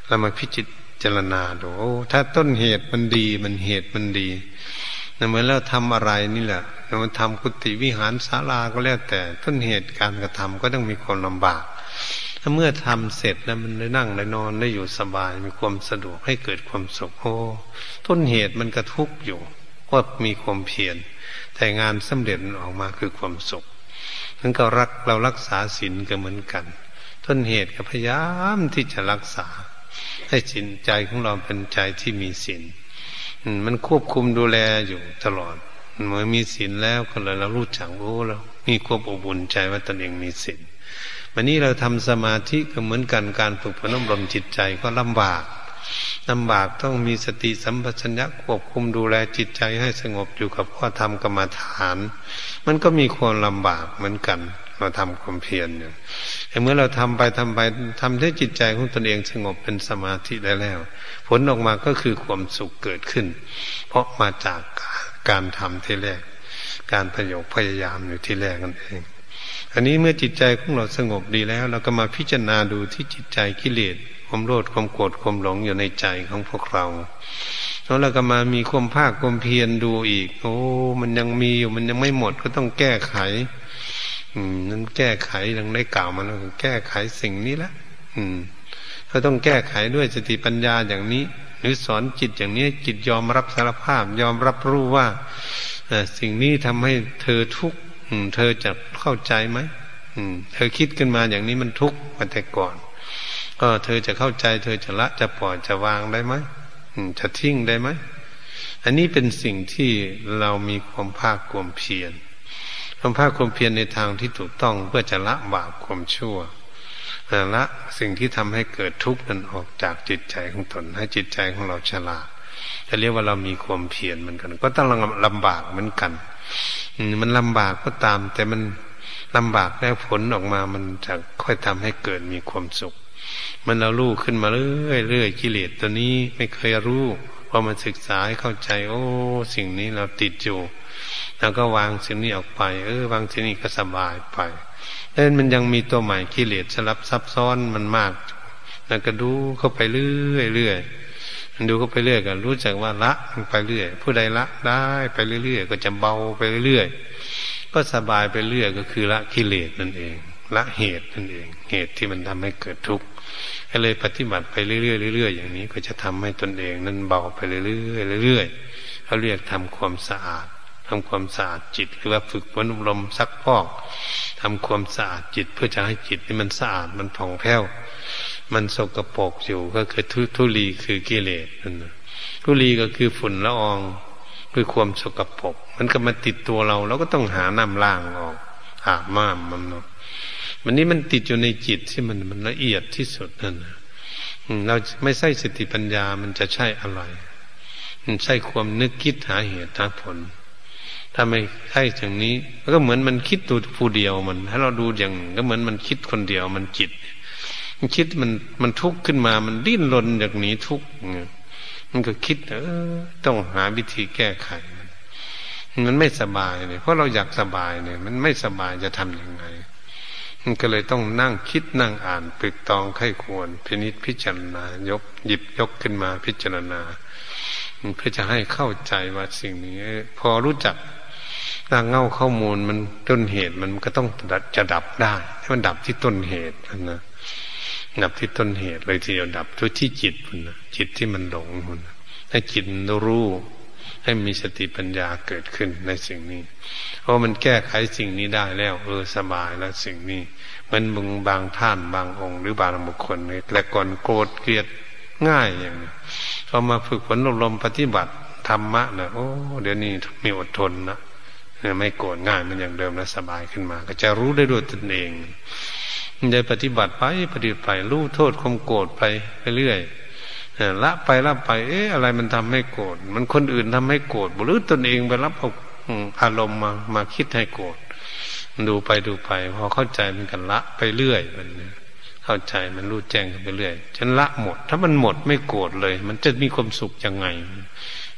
Speaker 1: เรามาพิจิตจารณาดูโอ้ถ้าต้นเหตุมันดี มันเหตุมันดีเหมือนเราทำอะไรนี่แหละเราทำกุฏิวิหารศาลาก็แล้วแต่ ต้นเหตุการกระทำก็ต้องมีความลำบาก ถ้าเมื่อทำเสร็จแล้วมันได้นั่งได้นอนได้อยู่สบายมีความสะดวกให้เกิดความสุขโอ้ต้นเหตุมันกระทุกอยู่ ว่ามีความเพียรแต่งานสำเร็จออกมาคือความสุขนั้นก็รักเรารักษาศีลก็เหมือนกัน ต้นเหตุก็พยายามที่จะรักษา ให้จิตใจของเราเป็นใจที่มีศีลมันควบคุมดูแลอยู่ตลอดเมื่อมีศีลแล้วก็เลยเรารู้จักโอ้เรามีความอบอุ่นใจว่าตนเองมีศีลวันนี้เราทำสมาธิก็เหมือนกันการฝึกพนมรมจิตใจก็ลำบาก ลำบากต้องมีสติสัมปชัญญะควบคุมดูแลจิตใจให้สงบอยู่กับข้อธรรมกรรมฐาน มันก็มีความลำบากเหมือนกัน เราทำความเพียรเนี่ยแต่เมื่อเราทำไปทำไปทำให้จิตใจของตนเองสงบเป็นสมาธิได้แล้ว ผลออกมาก็คือความสุขเกิดขึ้น เพราะมาจากการทำที่แรก การประโยคพยายามอยู่ที่แรกนั่นเองอันนี้เมื่อจิตใจของเราสงบดีแล้ว เราก็มาพิจารณาดูที่จิตใจกิเลส ความโลดความโกรธความหลงอยู่ในใจของพวกเรา แล้วเราก็มามีความภาคความเพียรดูอีก โอ้ มันยังมีอยู่มันยังไม่หมดก็ต้องแก้ไข อืมนั้นแก้ไขดังได้กล่าวมาแล้วแก้ไขสิ่งนี้ละอืม ก็ต้องแก้ไขด้วยสติปัญญาอย่างนี้ หรือสอนจิตอย่างนี้ จิตยอมรับสารภาพ ยอมรับรู้ว่าสิ่งนี้ทำให้เธอทุกข์เธอจะเข้าใจไหมเธอคิดขึ้นมาอย่างนี้มันทุกข์มาแต่ก่อน ก็เธอจะเข้าใจ เธอจะละจะปล่อยจะวางได้ไหมจะทิ้งได้ไหมอันนี้เป็นสิ่งที่เรามีความภาคความเพียรความภาคความเพียรในทางที่ถูกต้องเพื่อจะละบาปความชั่วละสิ่งที่ทำให้เกิดทุกข์นั้นออกจากจิตใจของตน ให้จิตใจของเราฉลาดจะเรียกว่าเรามีความเพียรเหมือนกัน ก็ต้องลำบากเหมือนกันมันลำบากก็ตาม แต่มันลำบากแล้วผลออกมามันจะค่อยทำให้เกิดมีความสุข มันเรารู้ขึ้นมาเรื่อยเรื่อยกิเลสตัวนี้ไม่เคยรู้พอมันศึกษาให้เข้าใจ โอ้ สิ่งนี้เราติดอยู่แล้วก็วางสิ่งนี้ออกไป เออ วางสิ่งนี้ก็สบายไปเอ้มันยังมีตัวใหม่กิเลสสลับซับซ้อนมันมาก แล้วก็ดูเข้าไปเรื่อยเรื่อยดูเข้าไปเรื่อยก็รู้จักว่าละไปเรื่อย ผู้ใดละได้ไปเรื่อยๆก็จะเบาไปเรื่อยก็สบายไปเรื่อยก็คือละกิเลสนั่นเอง ละเหตุนั่นเอง เหตุที่มันทำให้เกิดทุกข์ก็เลยปฏิบัติไปเรื่อยๆเรื่อยๆอย่างนี้ก็จะทำให้ตนเอง นั้นเบาไปเรื่อยๆเรื่อยๆเขาเรียกทำความสะอาดทำความสะอาดจิตหรือว่าฝึกฝนอบรมซักพอกทำความสะอาดจิตเพื่อจะให้จิตนี่มันสะอาดมันผ่องแผ้ว มันสกปรกอยู่ก็คือทุทุลีคือกิเลสนั่นทุลีก็คือฝุ่นละอองคือความสกปรกมันก็มาติดตัวเราเราก็ต้องหาน้ำล้างออกอาบม้ามมันเนาะ มันนี้มันติดอยู่ในจิตที่มันมันละเอียดที่สุดนั่นนะเราไม่ใช่สติปัญญามันจะใช่อะไรมันใช่ความนึกคิดหาเหตุหาผล ถ้าไม่ใช่อย่างนี้ก็เหมือนมันคิดตัวผู้เดียวมัน ถ้าเราดูอย่างก็เหมือนมันคิดคนเดียวมันจิต มันคิดมันมันทุกข์ขึ้นมา มันดิ้นรนอย่างนี้ทุกข์มันก็คิดเออต้องหาวิธีแก้ไขมันไม่สบายเลยเพราะเราอยากสบายเนี่ย มันไม่สบายจะทํำยังไง มันก็เลยต้องนั่งคิดนั่งอ่านปึกตองไข้ควร พินิษพิจารณายกหยิบยกขึ้นมาพิจารณา เพื่อจะให้เข้าใจว่าสิ่งนี้ พอรู้จักรางเงาข้อมูลมันต้นเหตุมันก็ต้องจะดับได้ให้มันดับที่ต้นเหตุนะดับที่ต้นเหตุเลยทีเดียวดับทุกที่จิตนะจิตที่มันหลงคุณให้จิตรู้ ให้มีสติปัญญาเกิดขึ้นในสิ่งนี้เพราะมันแก้ไขสิ่งนี้ได้แล้วเออสบายแล้วสิ่งนี้มันมึงบางท่านบางองค์หรือบางบุคคลเนี่ยแต่ก่อนโกรธเกลียดง่ายอย่างนี้พอมาฝึกฝนอบรมปฏิบัติธรรมะเนี่ยโอ้เดี๋ยวนี้มีอดทนนะไม่โกรธง่ายมันอย่างเดิมแล้วสบายขึ้นมา ก็จะรู้ได้ด้วยตนเองได้ปฏิบัติไปปฏิบัติไปรู้โทษความโกรธไปเรื่อย ละไปละไป เอ๊ะอะไรมันทำให้โกรธมันคนอื่นทำให้โกรธหรือตนเองไปรับเอาอารมณ์มามาคิดให้โกรธดูไปดูไป พอเข้าใจมันกันละไปเรื่อยมันเข้าใจมันรู้แจ้งไปเรื่อยฉันละหมด ถ้ามันหมดไม่โกรธเลย มันจะมีความสุขยังไง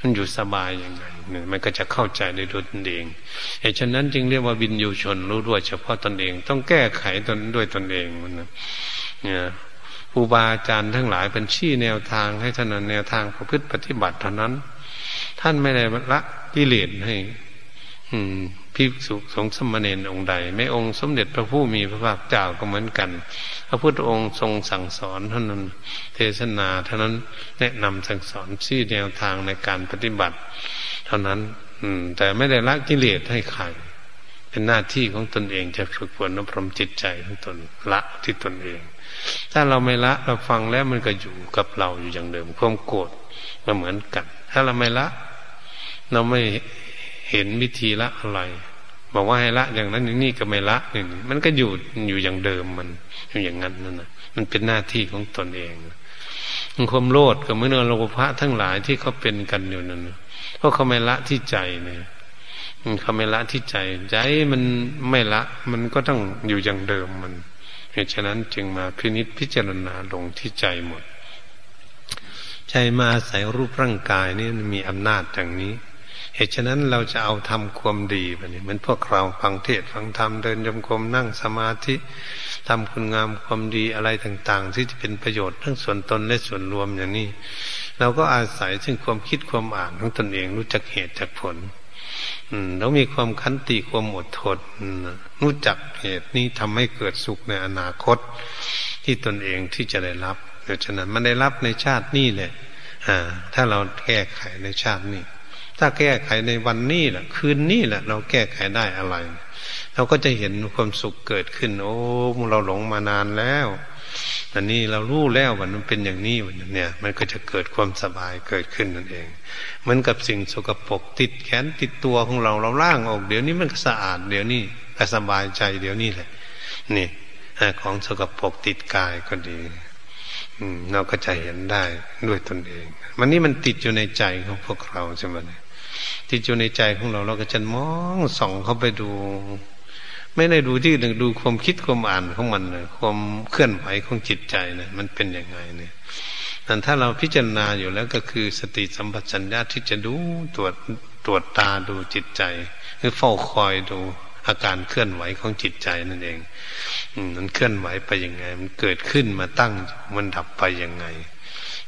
Speaker 1: มันอยู่สบายยังไงเนี่ยมันก็จะเข้าใจในตัวตนเองเหตุฉะนั้นจึงเรียกว่าวินยูชนรู้ด้วยเฉพาะตนเอง ต้องแก้ไขตนด้วยตนเองมันเนี่ย ครูบาอาจารย์ทั้งหลายเป็นชี้แนวทางให้ท่านแนวทางประพฤติปฏิบัติเท่านั้น ท่านไม่ได้ละกิเลสให้ อืมพิสุสงสมณเณรองค์ใดไม่องค์สมเด็จพระผู้มีพระภาคเจ้าก็เหมือนกัน พระพุทธองค์ทรงสั่งสอนเท่านั้น เทศนาเท่านั้นแนะนำสั่งสอนชี้แนวทางในการปฏิบัติ เท่านั้น อืม แต่ไม่ได้ละกิเลสให้ใครเป็นหน้าที่ของตนเองจะฝึกฝนอบรมจิตใจของตนละที่ตนเอง ถ้าเราไม่ละเราฟังแล้วมันก็อยู่กับเราอยู่อย่างเดิมความโกรธก็เหมือนกัน ถ้าเราไม่ละ เราไม่เห็นวิธีละอะไรบอกว่าให้ละอย่างนั้นอย่างนี้ก็ไม่ละหนึ่งมันก็อยู่อยู่อย่างเดิมมันอยู่อย่างนั้นนั่นนะมันเป็นหน้าที่ของตนเองความโลดกับเมื่อโลภะทั้งหลายที่เขาเป็นกันอยู่นั่นเพราะเขาไม่ละที่ใจเนี่ยเขาไม่ละที่ใจ ใจมันไม่ละ มันก็ต้องอยู่อย่างเดิมมัน เหตุฉะนั้นจึงมาพินิษพิจารณาลงที่ใจหมด ใจมาอาศัยรูปร่างกายนี่มีอำนาจอย่างนี้ เหตุฉะนั้นเราจะเอาทำความดีไปนี่เหมือนพวกเราฟังเทศฟังธรรมเดินยมกรมนั่งสมาธิทำคุณงามความดีอะไรต่าง ๆ ที่จะเป็นประโยชน์ทั้งส่วนตนและส่วนรวมอย่างนี้ เราก็อาศัยซึ่งความคิดความอ่านของตนเองรู้จักเหตุจักผล แล้วมีความคันติความอดทนรู้จักเหตุนี้ทำให้เกิดสุขในอนาคต ที่ตนเองที่จะได้รับเพราะฉะนั้นมันได้รับในชาตินี้แหละถ้าเราแก้ไขในชาตินี้ ถ้าแก้ไขในวันนี้แหละคืนนี้แหละ เราแก้ไขได้อะไร เราก็จะเห็นความสุขเกิดขึ้น โอ้เราหลงมานานแล้ว อันนี้เรารู้แล้วว่ามันเป็นอย่างนี้วันเนี่ย มันก็จะเกิดความสบายเกิดขึ้นนั่นเอง เหมือนกับสิ่งสกปรกติดแขนติดตัวของเราเราล่างออกเดี๋ยวนี้มันก็สะอาดเดี๋ยวนี้ก็สบายใจเดี๋ยวนี้แหละ นี่ของสกปรกติดกายก็ดีเราก็จะเห็นได้ด้วยตนเอง มันนี่มันติดอยู่ในใจของพวกเราใช่ไหมติดอยู่ในใจของเราเราก็จะมองส่องเข้าไปดู ไม่ได้ดูที่หนึ่งดูความคิดความอ่านของมันเลยความเคลื่อนไหวของจิตใจเนี่ยมันเป็นยังไงเนี่ยแต่ถ้าเราพิจารณาอยู่แล้วก็คือสติสัมปชัญญะที่จะดูตรวจตรวจตาดูจิตใจคือเฝ้าคอยดูอาการเคลื่อนไหวของจิตใจนั่นเองมันเคลื่อนไหวไปยังไง มันเกิดขึ้นมาตั้งมันดับไปยังไง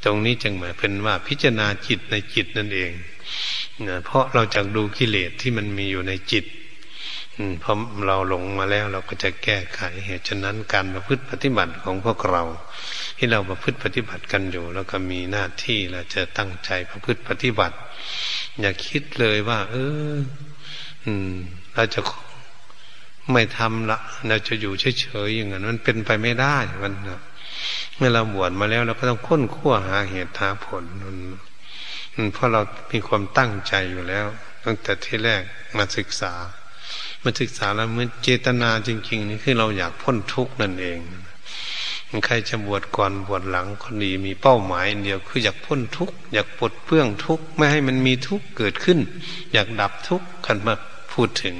Speaker 1: ตรงนี้จึงหมายเป็นว่าพิจารณาจิตในจิตนั่นเองเพราะเราจะดูกิเลสที่มันมีอยู่ในจิต เพราะเราหลงมาแล้วเราก็จะแก้ไข เหตุฉะนั้นการประพฤติปฏิบัติของพวกเรา ที่เราประพฤติปฏิบัติกันอยู่ แล้วก็มีหน้าที่เราจะตั้งใจประพฤติปฏิบัติ อย่าคิดเลยว่า เออ อืม เราจะไม่ทำละเราจะอยู่เฉยๆอย่างนั้นมันเป็นไปไม่ได้มันเมื่อเราบวชมาแล้วเราก็ต้องค้นคว้าหาเหตุหาผลเพราะเรามีความตั้งใจอยู่แล้ว ตั้งแต่ที่แรกมาศึกษา มาศึกษาแล้วเมื่อเจตนาจริง ๆ นี่คือเราอยากพ้นทุกข์นั่นเองใครจะบวชก่อนบวชหลังคนดีมีเป้าหมายเดียวคืออยากพ้นทุกข์อยากปลดเปลื้องทุกข์ไม่ให้มันมีทุกข์เกิดขึ้น อยากดับทุกข์กันมาพูดถึง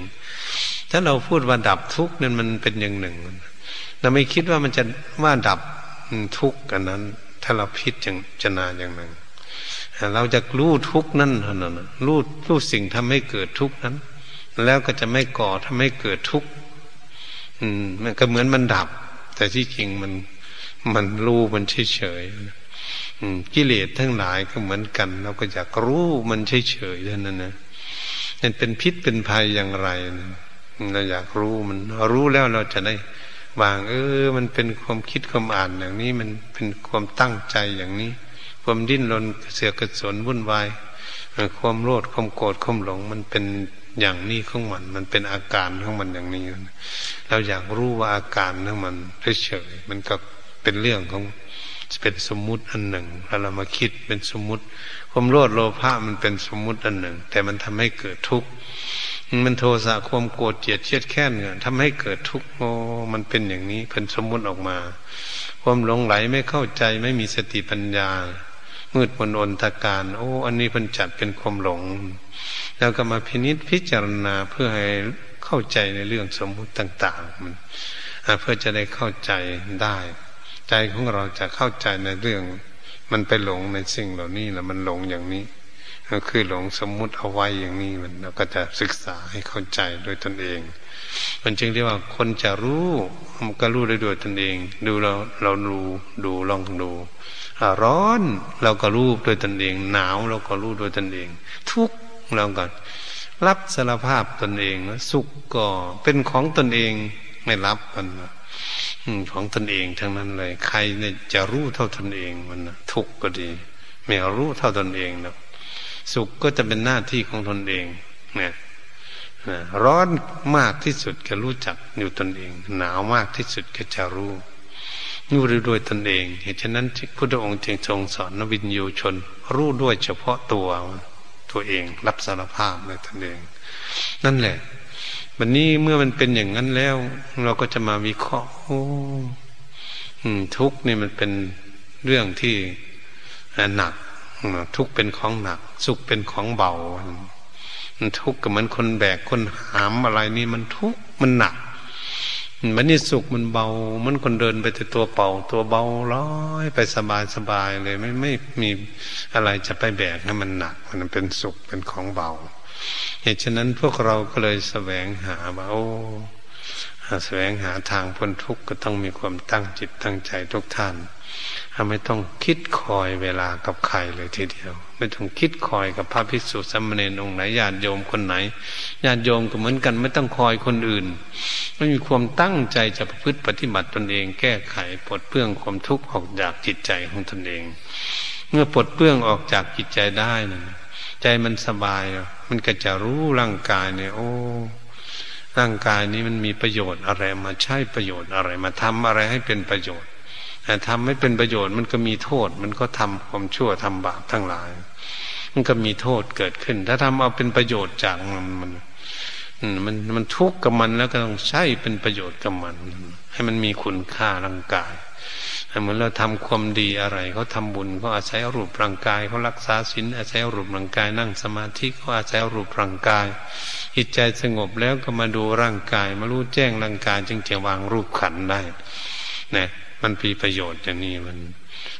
Speaker 1: ถ้าเราพูดว่าดับทุกข์นั่นมันเป็นอย่างหนึ่งเราไม่คิดว่ามันจะว่าดับทุกข์กันนั้น ถ้าเราพิจารณาอย่างหนึ่งเราจะรู้ทุกข์นั่นเท่านั้นรู้รู้สิ่งทำให้เกิดทุกข์นั้น แล้วก็จะไม่ก่อทำให้เกิดทุกข์อืม มันก็เหมือนมันดับ แต่ที่จริงมันมันรู้มันเฉยเฉยกิเลสทั้งหลายก็เหมือนกัน เราก็อยากรู้มันเฉยเฉยเท่านั้นนะมันเป็นพิษเป็นภัยอย่างไรเราอยากรู้มันรู้แล้วเราจะได้วาง เออ มันเป็นความคิดความอ่านอย่างนี้ มันเป็นความตั้งใจอย่างนี้ ความดิ้นรนเสือกกระสนวุ่นวายความโลดความโกรธความหลง มันเป็น อย่างนี้ของมัน มันเป็นอาการของมันอย่างนี้ เราอยากรู้ว่าอาการของมันเฉยๆมันก็เป็นเรื่องของเป็นสมมุติอันหนึ่งแล้วเรามาคิดเป็นสมมุติ ความโลดโลภะมันเป็นสมมุติอันหนึ่ง แต่มันทำให้เกิดทุกข์มันโทสะความโกรธเจียดเชียดแค้นเนี่ยทำให้เกิดทุกข์โอ้มันเป็นอย่างนี้เป็นสมมุติออกมา ความหลงไหลไม่เข้าใจไม่มีสติปัญญา มืดมนอนตะการ โอ้ อันนี้เพิ่นจัดเป็นความหลง แล้วก็มาพินิษพิจารณาเพื่อให้เข้าใจในเรื่องสมมุติต่าง ๆ มันเพื่อจะได้เข้าใจได้ ใจของเราจะเข้าใจในเรื่อง มันไปหลงในสิ่งเหล่านี้แล้วมันหลงอย่างนี้ก็คือหลงสมมุติเอาไว้อย่างนี้มันเราก็จะศึกษาให้เข้าใจโดยตนเอง มันจึงเรียกว่าคนจะรู้มันก็รู้ได้โดยตนเอง ดูเราเราดูดูลองดู ร้อนเราก็รู้โดยตนเอง หนาวเราก็รู้โดยตนเอง ทุกเราก่อนรับสารภาพตนเอง สุขก็เป็นของตนเองไม่รับมันของตนเองทั้งนั้นเลย ใครเนี่ยจะรู้เท่าตนเองมันทุกข์ก็ดี ไม่รู้เท่าตนเองนะสุขก็จะเป็นหน้าที่ของตนเองเนี่ยร้อนมากที่สุดก็รู้จักอยู่ตนเอง หนาวมากที่สุดก็จะรู้ รู้ด้วยตนเอง เหตุฉะนั้นพุทธองค์จึงทรงสอนนวินยูชน รู้ด้วยเฉพาะตัวตัวเอง รับสารภาพในตนเอง นั่นแหละ วันนี้เมื่อมันเป็นอย่างนั้นแล้ว เราก็จะมาวิเคราะห์โอ้ทุกนี่มันเป็นเรื่องที่หนักทุกเป็นของหนัก สุขเป็นของเบามันทุกข์ก็เหมือนคนแบกคนหามอะไรนี่มันทุกข์มันหนัก มันนี่สุขมันเบา มันคนเดินไปแต่ตัวเป่า ตัวเบาร้อยไปสบายสบายเลยไม่ไม่มีอะไรจะไปแบกให้มันหนัก มันเป็นสุขเป็นของเบา เหตุฉะนั้นพวกเราก็เลยแสวงหาว่าโอ้แสวงหาทางพ้นทุกข์ก็ต้องมีความตั้งจิตตั้งใจทุกท่าน ไม่ต้องคิดคอยเวลากับใครเลยทีเดียว ไม่ต้องคิดคอยกับพระภิกษุสมณเณรองค์ไหนญาติโยมคนไหนญาติโยมก็เหมือนกัน ไม่ต้องคอยคนอื่น ไม่มีความตั้งใจจะประพฤติปฏิบัติตนเอง แก้ไขปลดเปลื้องความทุกข์ออกจากจิตใจของตนเอง เมื่อปลดเปลื้องออกจากจิตใจได้นะใจมันสบาย มันก็จะรู้ร่างกายเนี่ย โอ้ร่างกายนี้มันมีประโยชน์อะไรมาใช้ประโยชน์อะไรมาทำอะไรให้เป็นประโยชน์ ทำไม่เป็นประโยชน์มันก็มีโทษ มันก็ทำความชั่วทำบาปทั้งหลาย มันก็มีโทษเกิดขึ้น ถ้าทำเอาเป็นประโยชน์จากมันมันมันมันทุกข์กับมันแล้วก็ต้องใช้เป็นประโยชน์กับมัน ให้มันมีคุณค่าร่างกายเหมือนเราทำความดีอะไรเขาทาบุญเขาอาศัยรูปร่างกายเขารักษาศีลอาศัยรูปร่างกาย นั่งสมาธิเขาอาศัยรูปร่างกายจิตใจสงบแล้วก็มาดูร่างกาย มารู้แจ้งร่างกาย จึงจะวางรูปขันได้นะ มันมีประโยชน์อย่างนี้มัน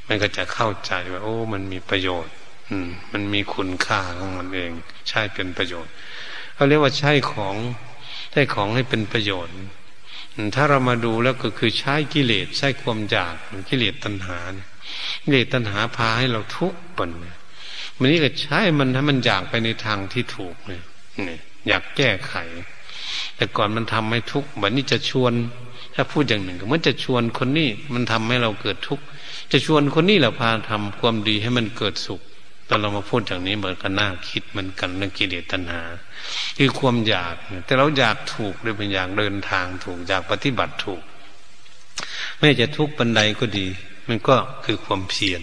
Speaker 1: มันก็จะเข้าใจว่า โอ้ มันมีประโยชน์ อืม มันมีคุณค่าของมันเอง ใช่เป็นประโยชน์เขาเรียกว่าใช้ของใช้ของให้เป็นประโยชน์ถ้าเรามาดูแล้วก็คือใช้กิเลสใช้ความอยากกิเลสตัณหากิเลสตัณหาพาให้เราทุกข์ปนมันนี่ก็ใช้มันให้มันอยากไปในทางที่ถูกเนี่ยอยากแก้ไข แต่ก่อนมันทำให้ทุกข์แบบนี้จะชวน ถ้าพูดอย่างหนึ่งมันจะชวนคนนี้มันทำให้เราเกิดทุกข์จะชวนคนนี้เราพาทำความดีให้มันเกิดสุขตอนเรามาพูดอย่างนี้เหมือนกันน่าคิดเหมือนกันเรื่องกิเลสตัณหา คือความอยาก แต่เราอยากถูกด้วยเป็นอย่างเดินทางถูกอยากปฏิบัติถูก ไม่จะทุกข์บันไดก็ดี มันก็คือความเพียร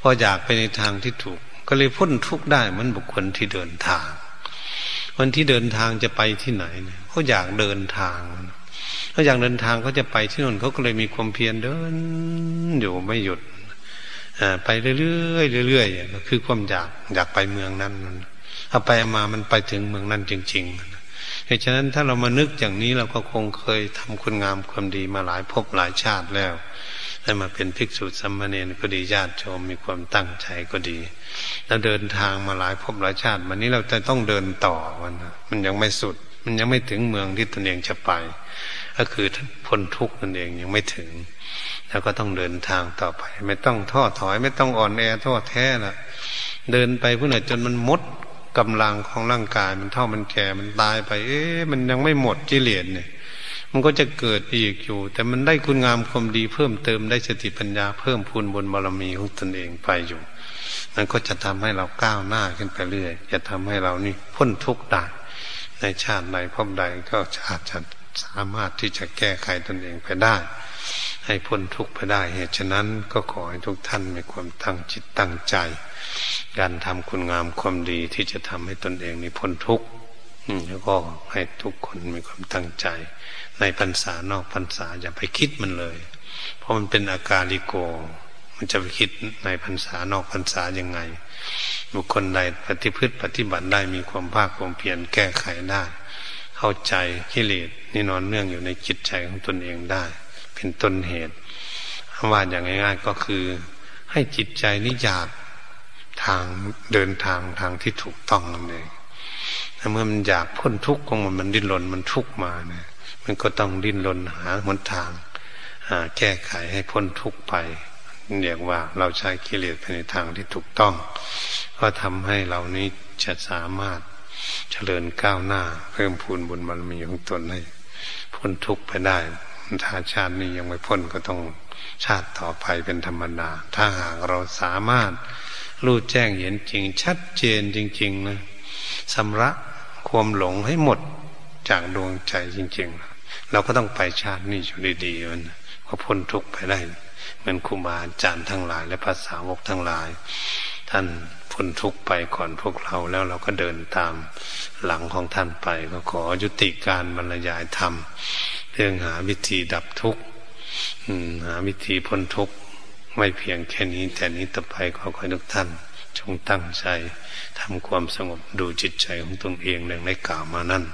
Speaker 1: พออยากไปในทางที่ถูก ก็เลยพ้นทุกข์ได้มือนบุคคลที่เดินทางคนที่เดินทางจะไปที่ไหนเนี่ยเขาอยากเดินทาง เขาอยากเดินทางเขาจะไปที่นู่นเขาก็เลยมีความเพียรเดินอยู่ไม่หยุดไปเรื่อยๆเรื่อยๆก็คือความอยากอยากไปเมืองนั้นเอาไปมามันไปถึงเมืองนั้นจริง ๆเหตุฉะนั้นถ้าเรามานึกอย่างนี้เราก็คงเคยทำคุณงามความดีมาหลายภพหลายชาติแล้วได้มาเป็นภิกษุสัมมาเนนก็ดีญาติโยมมีความตั้งใจก็ดีแล้วเดินทางมาหลายภพหลายชาติ วันนี้เราจะต้องเดินต่อมันมันยังไม่สุด มันยังไม่ถึงเมืองที่ตนเองจะไป ก็คือพ้นทุกข์ตนเองยังไม่ถึง แล้วก็ต้องเดินทางต่อไป ไม่ต้องท้อถอย ไม่ต้องอ่อนแอท้อแท้ละเดินไปผู้ไหนจนมันมดกำลังของร่างกาย มันเท่ามันแก่มันตายไป เอ๊ะมันยังไม่หมดจิเลนเนี่ย มันก็จะเกิดอีกอยู่ แต่มันได้คุณงามความดีเพิ่มเติมได้สติปัญญาเพิ่มพูนบนบารมีของตนเองไปอยู่มันก็จะทำให้เราก้าวหน้าขึ้นไปเรื่อย จะทำให้เรานี่พ้นทุกข์ได้ในชาติใดพบใดก็อาจจะ สามารถที่จะแก้ไขตนเองไปได้ ให้พ้นทุกข์ไปได้ เหตุฉะนั้นก็ขอให้ทุกท่านมีความตั้งจิตตั้งใจ การทำคุณงามความดีที่จะทำให้ตนเองนี่พ้นทุกข์แล้วก็ให้ทุกคนมีความตั้งใจ ในพรรษานอกพรรษาอย่าไปคิดมันเลย เพราะมันเป็นอาการลิโก มันจะไปคิดในพรรษานอกพรรษายังไง บุคคลใดปฏิพฤติปฏิบัติได้มีความภาคความเพียรแก้ไขได้ เข้าใจกิเลสนี่นอนเนื่องอยู่ในจิตใจของตนเองได้ เป็นต้นเหตุว่าอย่างง่าย ๆก็คือ ให้จิตใจนิยากทางเดินทางทางที่ถูกต้องนั่นเองเมื่อมันอยากพ้นทุกข์ของมันมันดิ้นรนมันทุกข์มาเนี่ยมันก็ต้องดิ้นรนหาหนทางแก้ไขให้พ้นทุกข์ไปเรียกว่าเราใช้กิเลสไปในทางที่ถูกต้อง ก็ทำให้เรานี้จะสามารถ เจริญก้าวหน้า เพิ่มพูนบุญบารมีของตนให้พ้นทุกข์ไปได้ ถ้าชาตินี้ยังไม่พ้นก็ต้องชาติต่อไปเป็นธรรมดา ถ้าหากเราสามารถรู้แจ้งเห็นจริง ชัดเจนจริง ๆนะสำระความหลงให้หมดจากดวงใจจริง ๆ เราก็ต้องไปชาตินี้อยู่ดีๆมันก็พ้นทุกข์ไปได้เหมือนครูบาอาจารย์ทั้งหลาย และภาษาวกทั้งหลาย ท่าน พ้นทุกข์ไปก่อนพวกเราแล้วเราก็เดินตามหลังของท่านไป ก็ขอยุติการบรรยายธรรม เรื่องหาวิธีดับทุกข์หาวิธีพ้นทุกข์ไม่เพียงแค่นี้ แต่นี้ต่อไปขอขอทุกท่าน จงตั้งใจทำความสงบดูจิตใจของตนเองดังได้กล่าวมานั่น